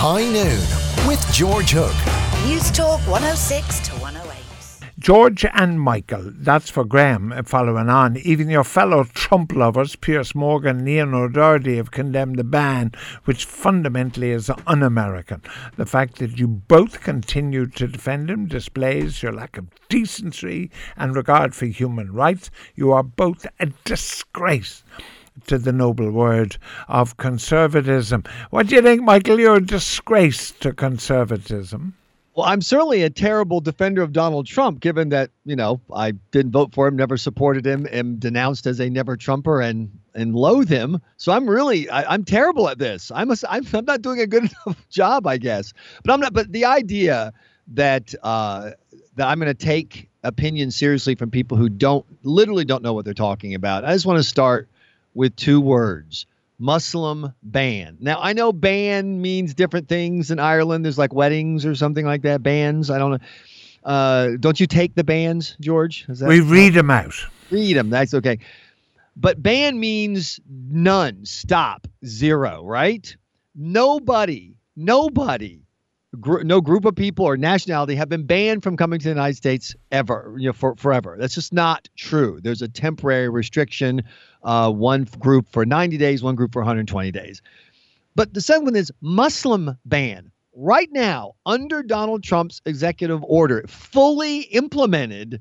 High Noon with George Hook. News Talk 106 to 108. George and Michael, that's for Graham, following on. Even your fellow Trump lovers, Piers Morgan and Ian O'Doherty, have condemned the ban, which fundamentally is un American. The fact that you both continue to defend him displays your lack of decency and regard for human rights. You are both a disgrace to the noble word of conservatism. What do you think, Michael? You're a disgrace to conservatism. Well, I'm certainly a terrible defender of Donald Trump, given that you know I didn't vote for him, never supported him, am denounced as a never Trumper, and and loathe him. So I'm really I, am terrible at this. I'm a, I'm I'm not doing a good enough job, I guess. But I'm not. But the idea that uh, that I'm going to take opinions seriously from people who don't literally don't know what they're talking about. I just want to start with two words Muslim ban. Now, I know ban means different things in Ireland. There's like weddings or something like that, bans. I don't know. Uh, don't you take the bans, George? we read them out. Read them. That's okay. But ban means none, stop, zero, right? Nobody, nobody gr- no group of people or nationality have been banned from coming to the United States ever, you know, for forever. That's just not true. There's a temporary restriction, uh, one group for 90 days, one group for 120 days. But the second one is Muslim ban. Right now, under Donald Trump's executive order, fully implemented,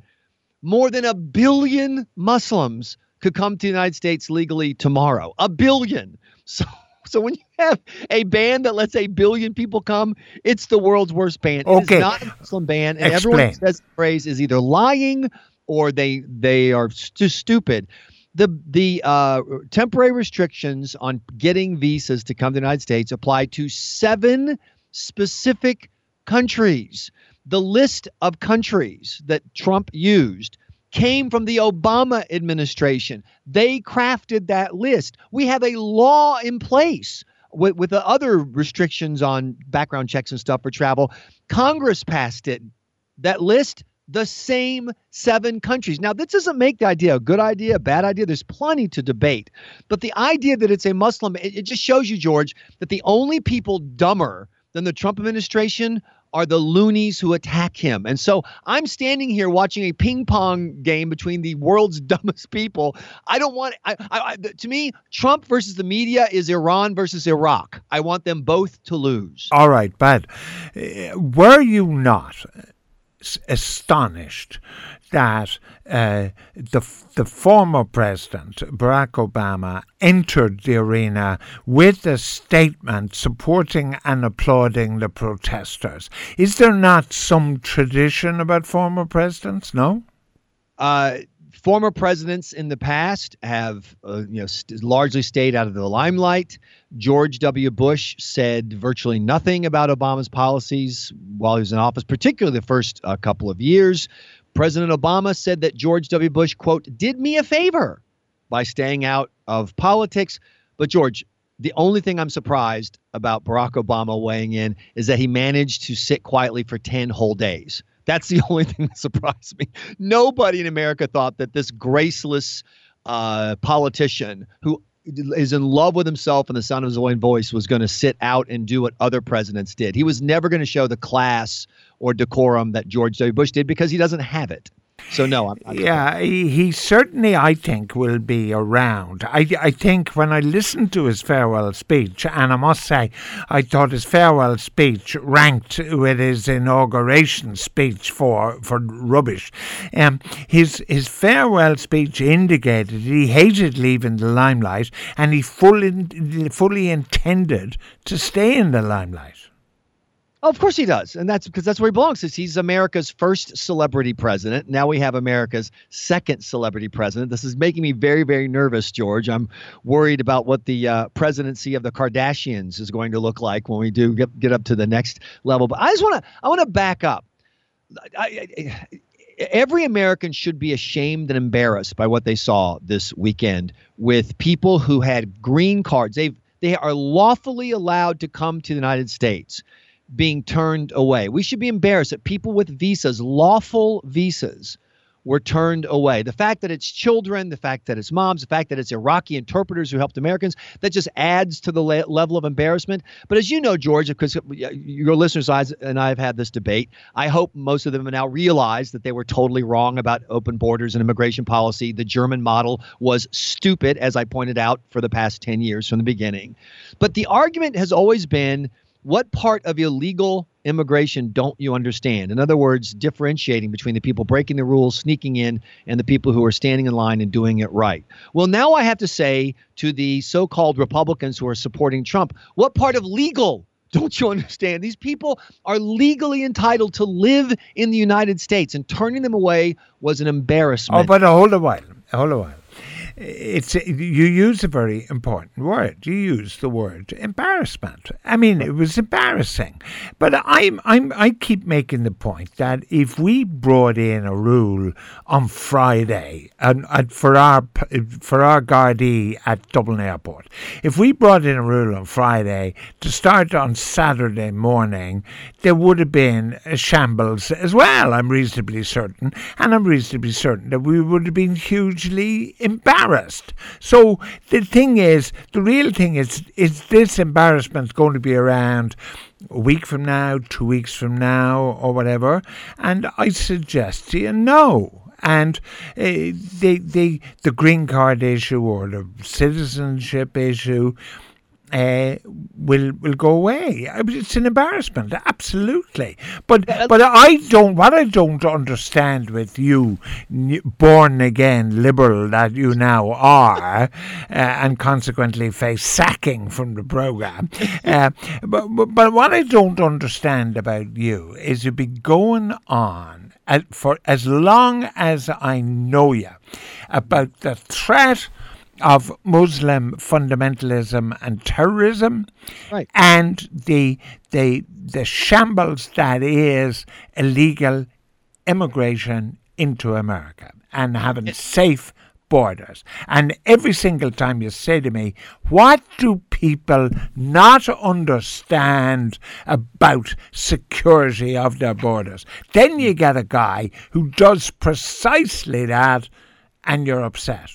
more than a billion Muslims could come to the United States legally tomorrow. A billion. So so when you have a ban that lets a billion people come, it's the world's worst ban. Okay. It is not a Muslim ban, and Explain. everyone who says the phrase is either lying or they they are st- stupid. The the uh, temporary restrictions on getting visas to come to the United States apply to seven specific countries. The list of countries that Trump used came from the Obama administration. They crafted that list. We have a law in place with, with the other restrictions on background checks and stuff for travel. Congress passed it. That list, the same seven countries. Now, this doesn't make the idea a good idea, a bad idea. There's plenty to debate. But the idea that it's a Muslim, it, it just shows you, George, that the only people dumber than the Trump administration are the loonies who attack him. And so I'm standing here watching a ping pong game between the world's dumbest people. I don't want, I, I, I, to me, Trump versus the media is Iran versus Iraq. I want them both to lose. All right, but uh, were you not astonished that uh, the the former president Barack Obama entered the arena with a statement supporting and applauding the protesters. Is there not some tradition about former presidents? No. Uh, former presidents in the past have, uh, you know, st- largely stayed out of the limelight. George W. Bush said virtually nothing about Obama's policies while he was in office, particularly the first uh, couple of years. President Obama said that George W. Bush, quote, did me a favor by staying out of politics. But, George, the only thing I'm surprised about Barack Obama weighing in is that he managed to sit quietly for 10 whole days. That's the only thing that surprised me. Nobody in America thought that this graceless uh, politician who is in love with himself and the sound of his own voice was going to sit out and do what other presidents did. He was never going to show the class or decorum that George W. Bush did because he doesn't have it. So no, I'm, yeah, he, he, certainly, I think, will be around. I, I think when I listened to his farewell speech, and I must say, I thought his farewell speech ranked with his inauguration speech for for rubbish. Um, his his farewell speech indicated he hated leaving the limelight, and he fully fully intended to stay in the limelight. Oh, of course he does, and that's because that's where he belongs. Is he's America's first celebrity president. Now we have America's second celebrity president. This is making me very, very nervous, George. I'm worried about what the uh, presidency of the Kardashians is going to look like when we do get, get up to the next level. But I just want to I want to back up. I, I, every American should be ashamed and embarrassed by what they saw this weekend with people who had green cards. They they are lawfully allowed to come to the United States being turned away. We should be embarrassed that people with visas, lawful visas, were turned away. The fact that it's children, the fact that it's moms, the fact that it's Iraqi interpreters who helped Americans, that just adds to the le- level of embarrassment. But as you know, George, because your listeners and I have had this debate, I hope most of them now realized that they were totally wrong about open borders and immigration policy. The German model was stupid, as I pointed out, for the past 10 years from the beginning. But the argument has always been what part of illegal immigration don't you understand? In other words, differentiating between the people breaking the rules, sneaking in, and the people who are standing in line and doing it right. Well, now I have to say to the so called Republicans who are supporting Trump, what part of legal don't you understand? These people are legally entitled to live in the United States, and turning them away was an oh, embarrassment. Oh, but hold a while. Hold a while it's you use a very important word. You use the word embarrassment. I mean, it was embarrassing. But I'm I'm I keep making the point that if we brought in a rule on Friday and, and for our for our Gardaí at Dublin Airport, if we brought in a rule on Friday to start on Saturday morning, there would have been a shambles as well. I'm reasonably certain, and I'm reasonably certain that we would have been hugely embarrassed embarrassed. So the thing is, the real thing is, is this embarrassment going to be around a week from now, two weeks from now, or whatever? And I suggest to you, no. And uh, the the the green card issue or the citizenship issue uh, will will go away. It's an embarrassment, absolutely. But but I don't. What I don't understand with you, born again liberal that you now are, uh, and consequently face sacking from the program. Uh, but, but but what I don't understand about you is you be going on for as long as I know you about the threat of Muslim fundamentalism and terrorism, right. and the the the shambles that is illegal immigration into America and having safe borders. And every single time you say to me, what do people not understand about security of their borders? Then you get a guy who does precisely that and you're upset.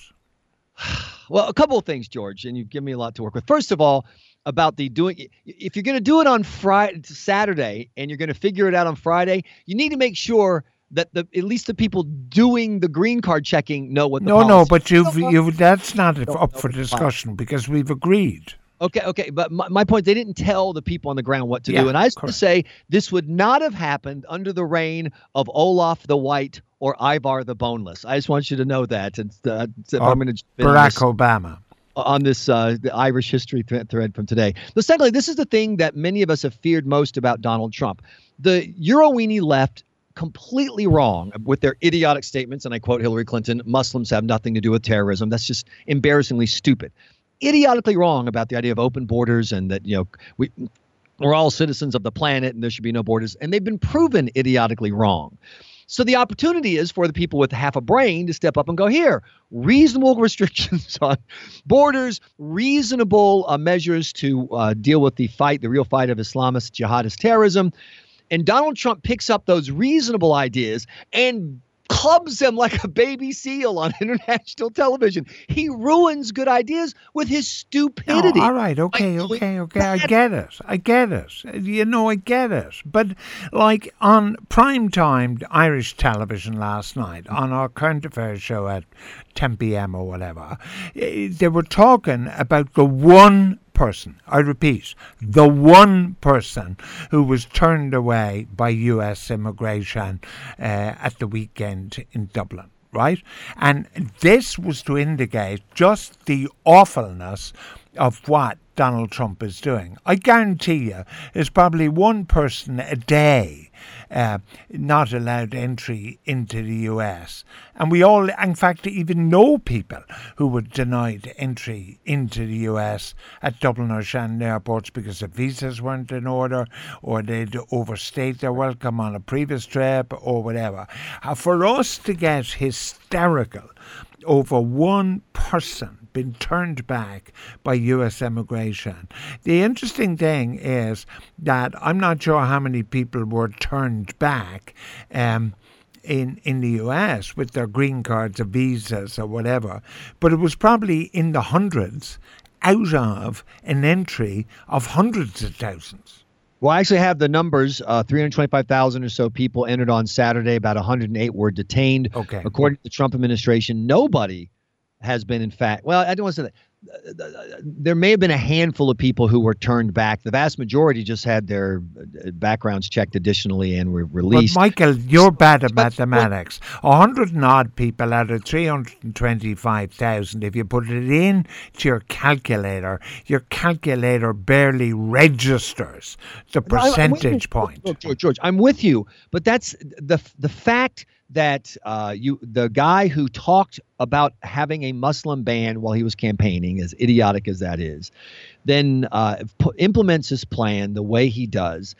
Well, a couple of things, George, and you've given me a lot to work with. First of all, about the doing if you're going to do it on Friday Saturday and you're going to figure it out on Friday, you need to make sure that the at least the people doing the green card checking know what the No, no, but you've you that's not up for discussion because we've agreed. Okay, okay, but my, my point, they didn't tell the people on the ground what to yeah, do. And I going to say this would not have happened under the reign of Olaf the White or Ivar the Boneless. I just want you to know that. And uh, I'm going to Barack Obama on this uh, the Irish history th- thread from today. But secondly, this is the thing that many of us have feared most about Donald Trump. The Euroweenie left completely wrong with their idiotic statements, and I quote Hillary Clinton: "Muslims have nothing to do with terrorism." That's just embarrassingly stupid idiotically wrong about the idea of open borders and that you know we we're all citizens of the planet and there should be no borders and they've been proven idiotically wrong. So the opportunity is for the people with half a brain to step up and go here reasonable restrictions on borders reasonable uh, measures to uh, deal with the fight the real fight of islamist jihadist terrorism. And Donald Trump picks up those reasonable ideas and clubs them like a baby seal on international television. He ruins good ideas with his stupidity. all right, okay, like, okay, okay. I get it. I get it. You know, I get it. But like on prime time Irish television last night, on our current affairs show at 10 p.m. or whatever, eh, they were talking about the one person, I repeat, the one person who was turned away by US immigration uh, at the weekend in Dublin. Right? And this was to indicate just the awfulness of what Donald Trump is doing. I guarantee you, there's probably one person a day uh, not allowed entry into the US. And we all, in fact, even know people who were denied entry into the US at Dublin or Shannon airports because the visas weren't in order or they'd overstayed their welcome on a previous trip or whatever. Uh, for us to get hysterical over one person been turned back by US immigration. The interesting thing is that I'm not sure how many people were turned back. Um, in in the US with their green cards or visas or whatever, but it was probably in the hundreds out of an entry of hundreds of thousands. Well, I actually have the numbers. Uh, 325,000 or so people entered on Saturday. About 108 were detained. Okay. According to the Trump administration, nobody has been, in fact, well, I don't want to say that there may have been a handful of people who were turned back. The vast majority just had their uh, backgrounds checked additionally and were released. But Michael, you're bad at mathematics. A hundred and odd people out of three hundred and twenty-five thousand. If you put it in to your calculator, your calculator barely registers the percentage point. Look, George, George, I'm with you, but that's the the fact that uh, you the guy who talked about having a Muslim ban while he was campaigning, as idiotic as that is, then uh, implements his plan the way he does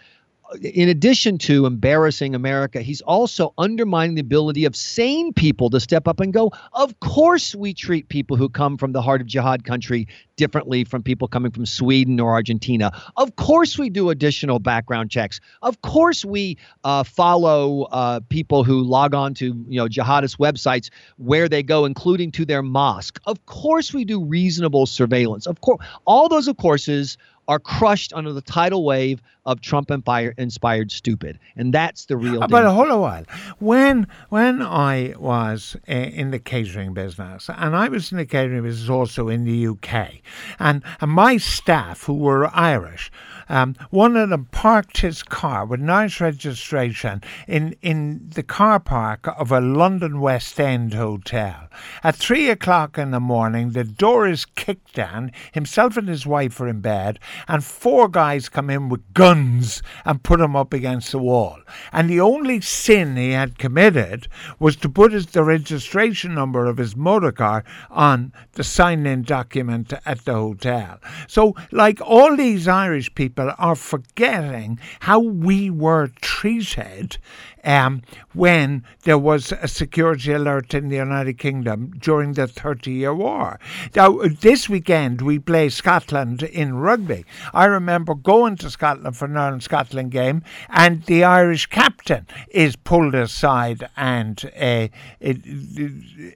in addition to embarrassing America, he's also undermining the ability of sane people to step up and go, Of course, we treat people who come from the heart of jihad country differently from people coming from Sweden or Argentina. Of course, we do additional background checks. Of course, we uh, follow uh, people who log on to you know jihadist websites where they go, including to their mosque. Of course, we do reasonable surveillance. Of course, all those of courses are crushed under the tidal wave of Trump inspired stupid, and that's the real. But hold a while. When when I was uh, in the catering business, and I was in the catering business also in the UK, and, and my staff who were Irish um, one of them parked his car with nice registration in, in the car park of a London West End hotel. At three o'clock in the morning, the door is kicked down. Himself and his wife are in bed, and four guys come in with guns and put him up against the wall. And the only sin he had committed was to put his, the registration number of his motor car on the sign in document at the hotel. So, like all these Irish people, people are forgetting how we were treated um, when there was a security alert in the United Kingdom during the Thirty Year War. Now, this weekend we play Scotland in rugby. I remember going to Scotland for an Ireland Scotland game, and the Irish captain is pulled aside and uh,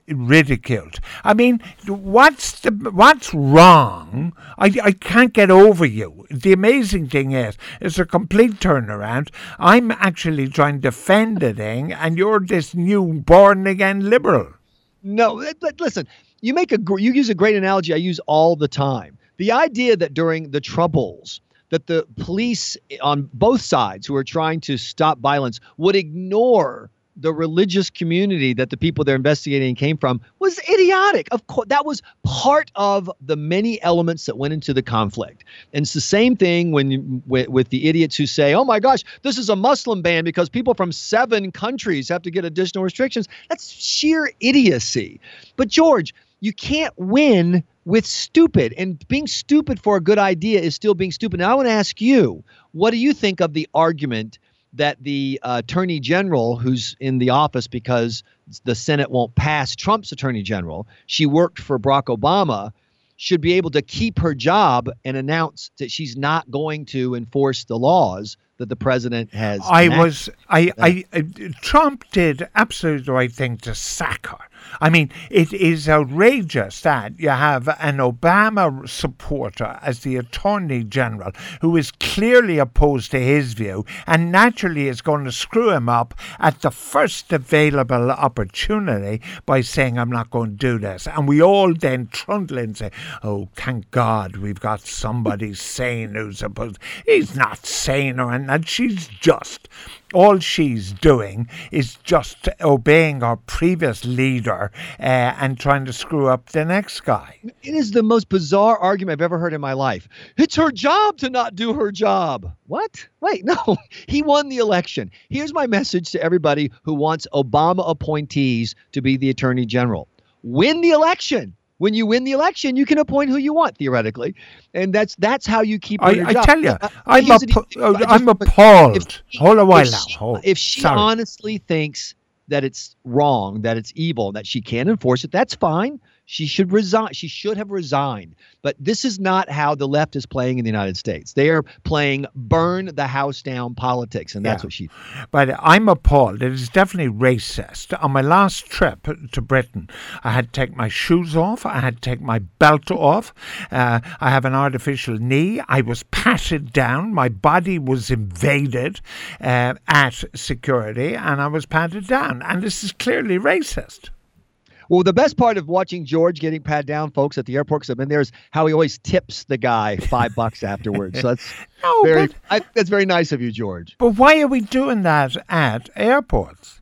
ridiculed. I mean, what's the what's wrong? I, I can't get over you. The amazing thing is, it's a complete turnaround. I'm actually trying to defend and you're this new born again liberal. No, listen. You make a you use a great analogy I use all the time. The idea that during the troubles that the police on both sides who are trying to stop violence would ignore the religious community that the people they're investigating came from was idiotic. Of course, that was part of the many elements that went into the conflict. And it's the same thing when you, with, with the idiots who say, "Oh my gosh, this is a Muslim ban because people from seven countries have to get additional restrictions." That's sheer idiocy. But George, you can't win with stupid, and being stupid for a good idea is still being stupid. Now, I want to ask you, what do you think of the argument? That the uh, attorney general, who's in the office because the Senate won't pass Trump's attorney general, she worked for Barack Obama, should be able to keep her job and announce that she's not going to enforce the laws that the president has. I enacted. was, I, I, I, Trump did absolutely the right thing to sack her. I mean, it is outrageous that you have an Obama supporter as the Attorney General who is clearly opposed to his view and naturally is going to screw him up at the first available opportunity by saying, I'm not going to do this. And we all then trundle and say, Oh, thank God we've got somebody sane who's opposed. He's not sane or and she's just all she's doing is just obeying our previous leader uh, and trying to screw up the next guy. It is the most bizarre argument I've ever heard in my life. It's her job to not do her job. What? Wait, no. He won the election. Here's my message to everybody who wants Obama appointees to be the attorney general win the election when you win the election, you can appoint who you want theoretically, and that's that's how you keep. I, I tell you, uh, I'm, appo- uh, I'm appalled. She, Hold a while now. She, Hold. If she honestly thinks that it's wrong, that it's evil, that she can't enforce it, that's fine. She should resign. She should have resigned. But this is not how the left is playing in the United States. They are playing burn the house down politics, and that's Yeah. what she. But I'm appalled. It is definitely racist. On my last trip to Britain, I had to take my shoes off. I had to take my belt off. Uh, I have an artificial knee. I was patted down. My body was invaded uh, at security, and I was patted down. And this is clearly racist. Well, the best part of watching George getting pat down, folks, at the airport, because I've been there, is how he always tips the guy five bucks afterwards. So that's No, very, but, I, that's very nice of you, George. but why are we doing that at airports?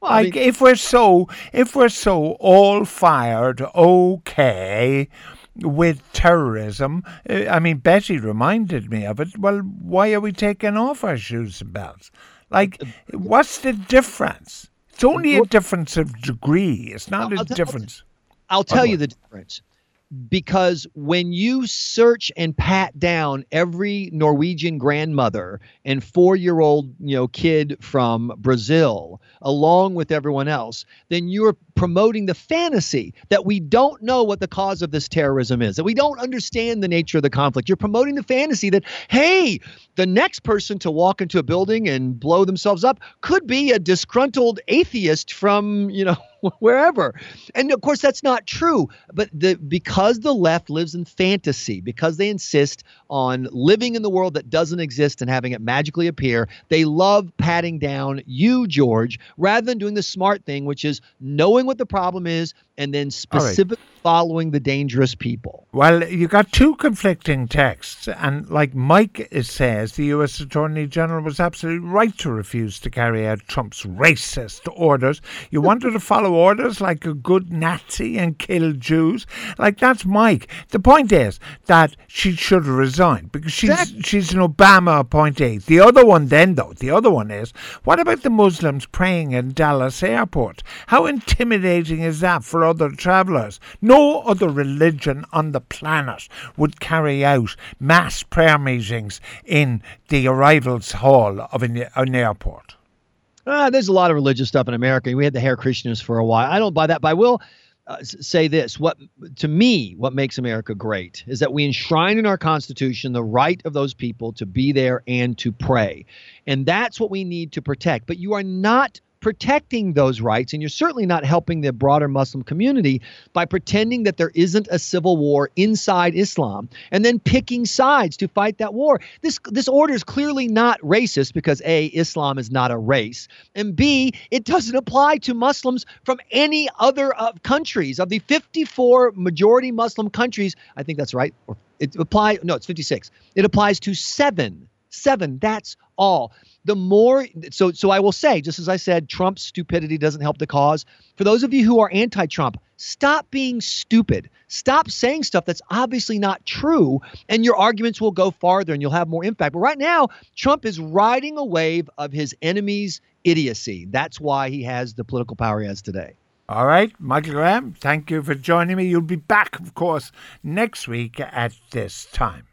Well, I like mean- if we're so if we're so all fired okay with terrorism uh, i mean betty reminded me of it well why are we taking off our shoes and belts like what's the difference it's only a difference of degree. It's not I'll- a I'll t- I'll difference. I'll tell you the difference. Because when you search and pat down every Norwegian grandmother and four-year-old, you know, kid from Brazil, along with everyone else, then you're promoting the fantasy that we don't know what the cause of this terrorism is, that we don't understand the nature of the conflict. You're promoting the fantasy that, hey, the next person to walk into a building and blow themselves up could be a disgruntled atheist from, you know, wherever. And of course that's not true, but the because the left lives in fantasy, because they insist on living in the world that doesn't exist and having it magically appear, they love patting down you, George, rather than doing the smart thing, which is knowing what the problem is and then All right. specifically following the dangerous people. Well, you got two conflicting texts, and like Mike says, the U.S. Attorney General was absolutely right to refuse to carry out Trump's racist orders. You wanted to follow orders like a good Nazi and kill Jews, like that's Mike. The point is that she should have resigned because she's Exactly. she's an Obama appointee. The other one, then though, the other one is what about the Muslims praying in Dallas Airport? How intimidating is that for other travellers? No other religion on the planet would carry out mass prayer meetings in the arrivals hall of an, an airport. Ah, there's a lot of religious stuff in America. We had the Hare Krishnas for a while. I don't buy that, but I will uh, say this: what to me, what makes America great is that we enshrine in our Constitution the right of those people to be there and to pray, and that's what we need to protect. But you are not protecting those rights, and you're certainly not helping the broader Muslim community by pretending that there isn't a civil war inside Islam and then picking sides to fight that war. This this order is clearly not racist because a Islam is not a race, and b it doesn't apply to Muslims from any other uh, countries of the 54 majority Muslim countries. I think that's right. Or it apply no, it's 56. It applies to seven. Seven. That's all. The more so so I will say, just as I said, Trump's stupidity doesn't help the cause. For those of you who are anti-Trump, stop being stupid. Stop saying stuff that's obviously not true, and your arguments will go farther and you'll have more impact. But right now, Trump is riding a wave of his enemies' idiocy. That's why he has the political power he has today. All right, Michael Graham, thank you for joining me. You'll be back, of course, next week at this time.